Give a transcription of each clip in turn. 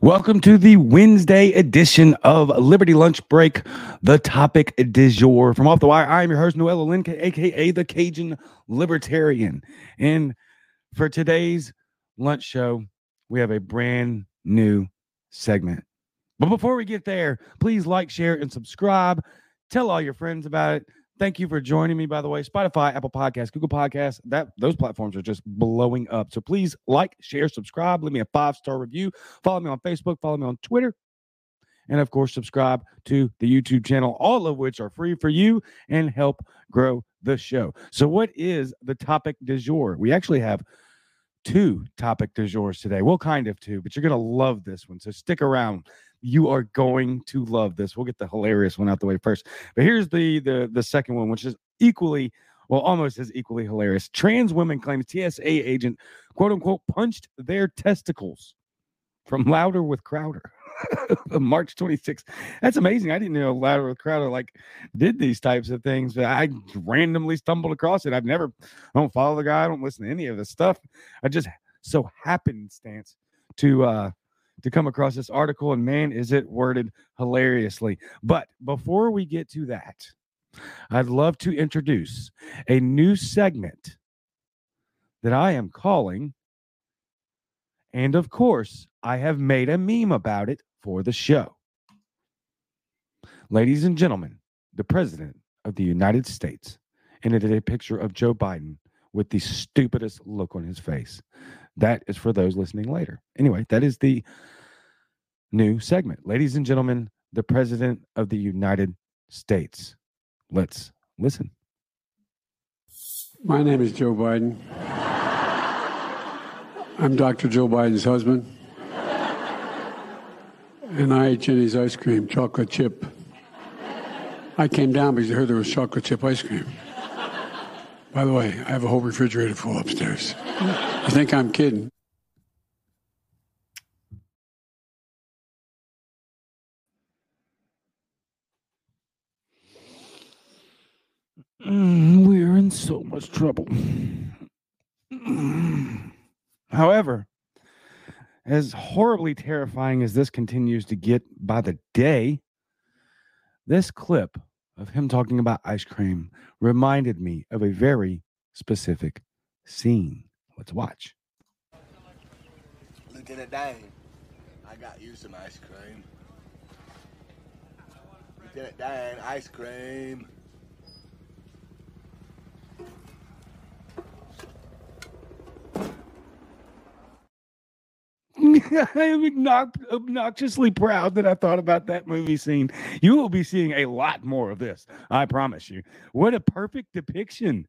Welcome to the Wednesday edition of Liberty Lunch Break, the topic du jour. From Off the Wire, I am your host, Noel Lincoln, aka the Cajun Libertarian. And for today's lunch show, we have a brand new segment. But before we get there, please like, share, and subscribe. Tell all your friends about it. Thank you for joining me, by the way. Spotify, Apple Podcasts, Google Podcasts, that those platforms are just blowing up. So please like, share, subscribe, leave me a five-star review. Follow me on Facebook, follow me on Twitter. And of course, subscribe to the YouTube channel, all of which are free for you and help grow the show. So, what is the topic du jour? We actually have two topic du jours today. Well, kind of two, but you're going to love this one. So, stick around you are going to love this. We'll get the hilarious one out the way first. But here's the the the second one, which is equally well, almost as equally hilarious. Trans women claim TSA agent quote unquote punched their testicles from Louder with Crowder. March 26th. That's amazing. I didn't know Louder with Crowder like did these types of things. I randomly stumbled across it. I've never I don't follow the guy. I don't listen to any of this stuff. I just so happenstance to uh to come across this article, and man, is it worded hilariously. But before we get to that, I'd love to introduce a new segment that I am calling, and of course, I have made a meme about it for the show. Ladies and gentlemen, the President of the United States, and it is a picture of Joe Biden with the stupidest look on his face. That is for those listening later. Anyway, that is the new segment. Ladies and gentlemen, the President of the United States. Let's listen. My name is Joe Biden. I'm Dr. Jill Biden's husband. And I ate Jeni's ice cream, chocolate chip. I came down because I heard there was chocolate chip ice cream. By the way, I have a whole refrigerator full upstairs. You think I'm kidding? Mm, we are in so much trouble. However, as horribly terrifying as this continues to get by the day, this clip of him talking about ice cream reminded me of a very specific scene. Let's watch. Lieutenant Dan, I got you some ice cream. Lieutenant Dan, ice cream. I am obnoxiously proud that I thought about that movie scene. You will be seeing a lot more of this. I promise you. What a perfect depiction,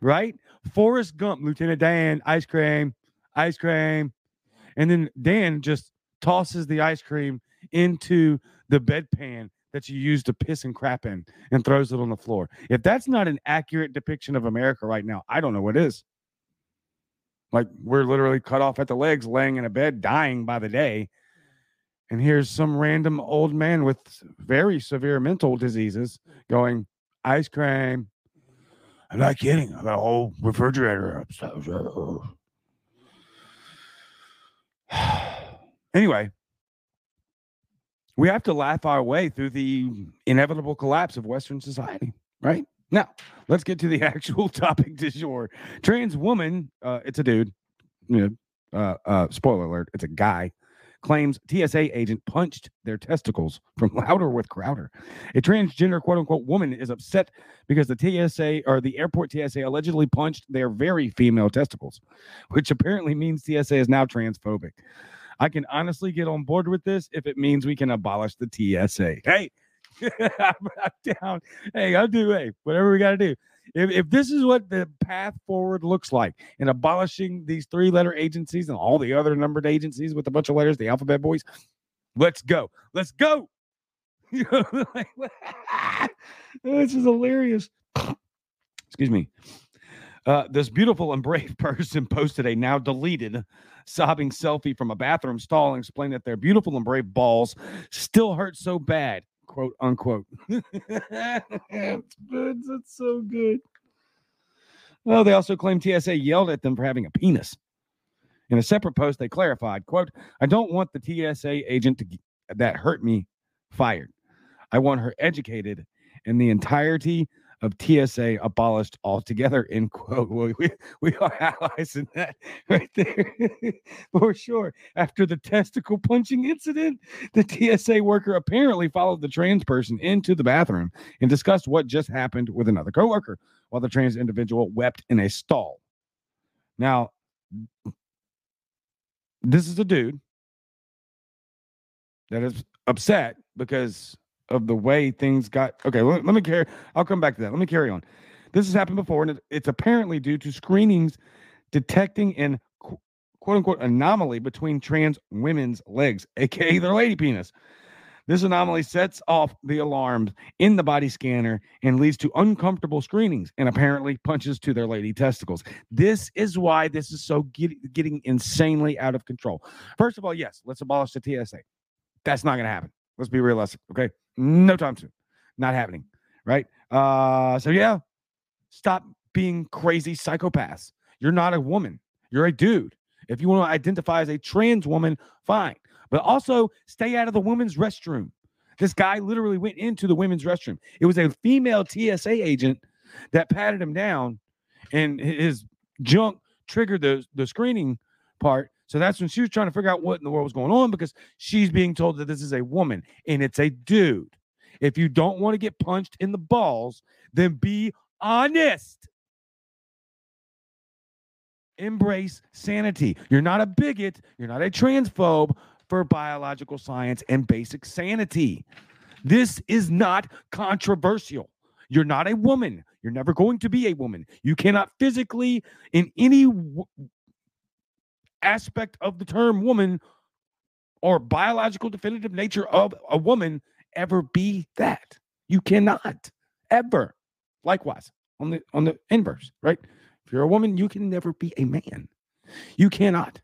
right? Forrest Gump, Lieutenant Dan, ice cream, ice cream. And then Dan just tosses the ice cream into the bedpan that you use to piss and crap in and throws it on the floor. If that's not an accurate depiction of America right now, I don't know what is. Like we're literally cut off at the legs, laying in a bed, dying by the day. And here's some random old man with very severe mental diseases going, ice cream. I'm not kidding. I got a whole refrigerator upstairs. anyway, we have to laugh our way through the inevitable collapse of Western society, right? Now, let's get to the actual topic du jour. Trans woman, uh, it's a dude, know, uh, uh, spoiler alert, it's a guy, claims TSA agent punched their testicles from Louder with Crowder. A transgender quote unquote woman is upset because the TSA or the airport TSA allegedly punched their very female testicles, which apparently means TSA is now transphobic. I can honestly get on board with this if it means we can abolish the TSA. Hey, I'm down. Hey, I'll do hey, whatever we got to do. If, if this is what the path forward looks like in abolishing these three letter agencies and all the other numbered agencies with a bunch of letters, the alphabet boys, let's go. Let's go. this is hilarious. Excuse me. Uh, this beautiful and brave person posted a now deleted sobbing selfie from a bathroom stall and explained that their beautiful and brave balls still hurt so bad quote unquote. it's good. It's so good. Well, they also claim TSA yelled at them for having a penis. In a separate post, they clarified, quote, I don't want the TSA agent to, that hurt me fired. I want her educated and the entirety of TSA abolished altogether, end quote. Well, we, we are allies in that right there for sure. After the testicle punching incident, the TSA worker apparently followed the trans person into the bathroom and discussed what just happened with another coworker while the trans individual wept in a stall. Now, this is a dude that is upset because of the way things got. Okay, let, let me carry. I'll come back to that. Let me carry on. This has happened before, and it, it's apparently due to screenings detecting an quote unquote anomaly between trans women's legs, aka their lady penis. This anomaly sets off the alarms in the body scanner and leads to uncomfortable screenings and apparently punches to their lady testicles. This is why this is so get, getting insanely out of control. First of all, yes, let's abolish the TSA. That's not going to happen. Let's be realistic. Okay. No time soon. Not happening. Right. Uh, so yeah, stop being crazy psychopaths. You're not a woman. You're a dude. If you want to identify as a trans woman, fine. But also stay out of the women's restroom. This guy literally went into the women's restroom. It was a female TSA agent that patted him down, and his junk triggered the, the screening part. So that's when she was trying to figure out what in the world was going on because she's being told that this is a woman and it's a dude. If you don't want to get punched in the balls, then be honest. Embrace sanity. You're not a bigot, you're not a transphobe for biological science and basic sanity. This is not controversial. You're not a woman. You're never going to be a woman. You cannot physically, in any w- aspect of the term woman or biological definitive nature of a woman, ever be that. You cannot ever. Likewise, on the on the inverse, right? If you're a woman, you can never be a man. You cannot.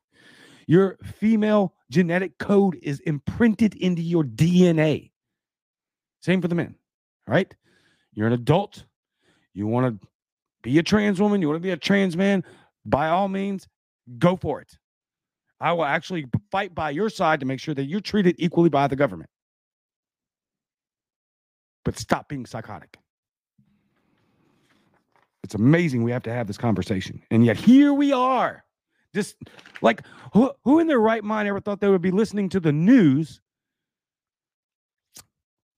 Your female genetic code is imprinted into your DNA. Same for the men, right? You're an adult. You want to be a trans woman, you want to be a trans man, by all means, go for it. I will actually fight by your side to make sure that you're treated equally by the government. But stop being psychotic. It's amazing we have to have this conversation. And yet here we are. Just like who, who in their right mind ever thought they would be listening to the news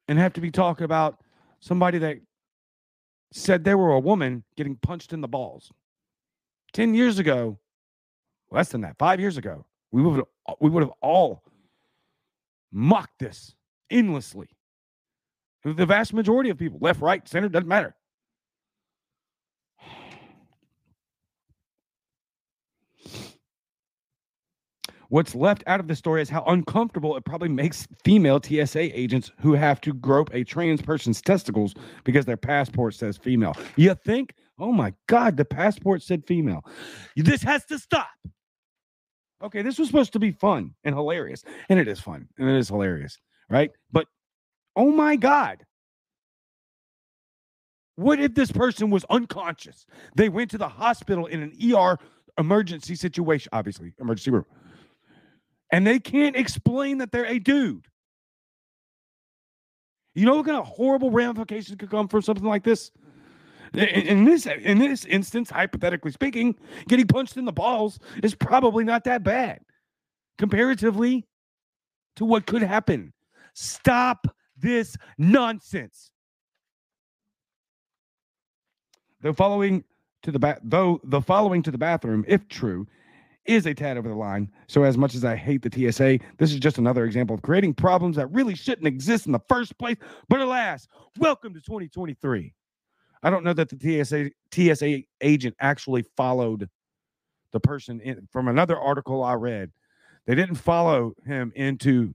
and have to be talking about somebody that said they were a woman getting punched in the balls? 10 years ago, less than that, five years ago, we would we would have all mocked this endlessly. The vast majority of people, left, right, center, doesn't matter. What's left out of the story is how uncomfortable it probably makes female TSA agents who have to grope a trans person's testicles because their passport says female. You think, oh my God, the passport said female. This has to stop. Okay, this was supposed to be fun and hilarious, and it is fun and it is hilarious, right? But oh my God. What if this person was unconscious? They went to the hospital in an ER emergency situation, obviously, emergency room, and they can't explain that they're a dude. You know what kind of horrible ramifications could come from something like this? In, in this in this instance, hypothetically speaking, getting punched in the balls is probably not that bad comparatively to what could happen. Stop this nonsense. The following to the bath, though the following to the bathroom, if true, is a tad over the line. So, as much as I hate the TSA, this is just another example of creating problems that really shouldn't exist in the first place. But alas, welcome to 2023. I don't know that the TSA TSA agent actually followed the person in, from another article I read. They didn't follow him into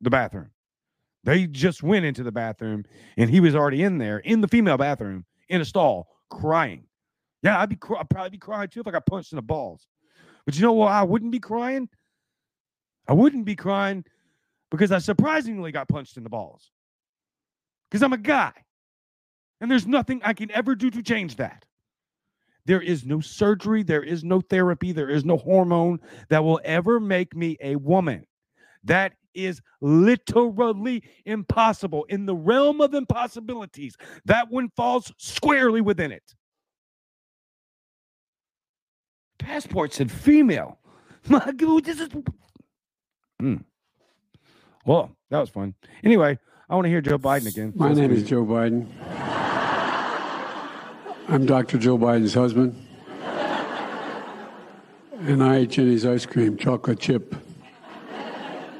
the bathroom. They just went into the bathroom and he was already in there in the female bathroom in a stall crying. Yeah, I'd be I'd probably be crying too if I got punched in the balls. But you know what? I wouldn't be crying. I wouldn't be crying because I surprisingly got punched in the balls. Because I'm a guy. And there's nothing I can ever do to change that. There is no surgery, there is no therapy, there is no hormone that will ever make me a woman. That is literally impossible. In the realm of impossibilities, that one falls squarely within it. Passport said female. My God, this is. Hmm. Well, that was fun. Anyway, I want to hear Joe Biden again. My That's name good. is Joe Biden. I'm Dr. Jill Biden's husband. And I ate Jeni's ice cream, chocolate chip.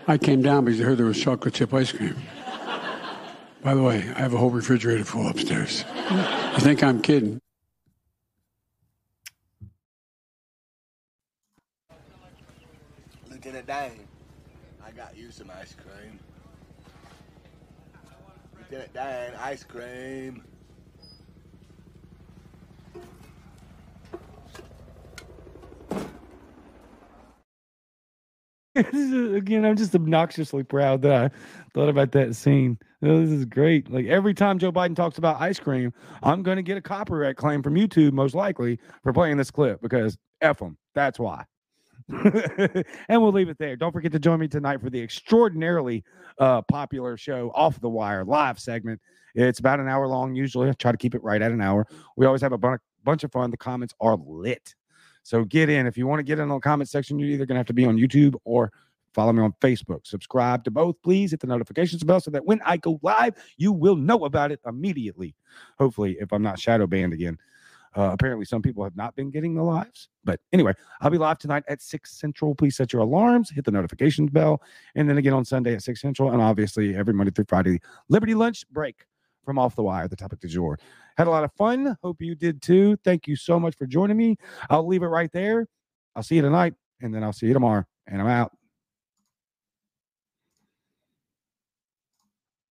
I came down because I heard there was chocolate chip ice cream. By the way, I have a whole refrigerator full upstairs. You think I'm kidding? Lieutenant Dan, I got you some ice cream. Lieutenant Dan, ice cream. Again, I'm just obnoxiously proud that I thought about that scene. Oh, this is great. Like every time Joe Biden talks about ice cream, I'm going to get a copyright claim from YouTube, most likely, for playing this clip because F them. That's why. and we'll leave it there. Don't forget to join me tonight for the extraordinarily uh, popular show Off the Wire live segment. It's about an hour long, usually. I try to keep it right at an hour. We always have a bun- bunch of fun. The comments are lit. So get in. If you want to get in on the comment section, you're either going to have to be on YouTube or follow me on Facebook. Subscribe to both, please. Hit the notifications bell so that when I go live, you will know about it immediately. Hopefully, if I'm not shadow banned again. Uh, apparently, some people have not been getting the lives. But anyway, I'll be live tonight at 6 Central. Please set your alarms, hit the notifications bell, and then again on Sunday at 6 Central. And obviously, every Monday through Friday, Liberty Lunch Break from Off the Wire, the topic du jour. Had a lot of fun. Hope you did too. Thank you so much for joining me. I'll leave it right there. I'll see you tonight, and then I'll see you tomorrow. And I'm out.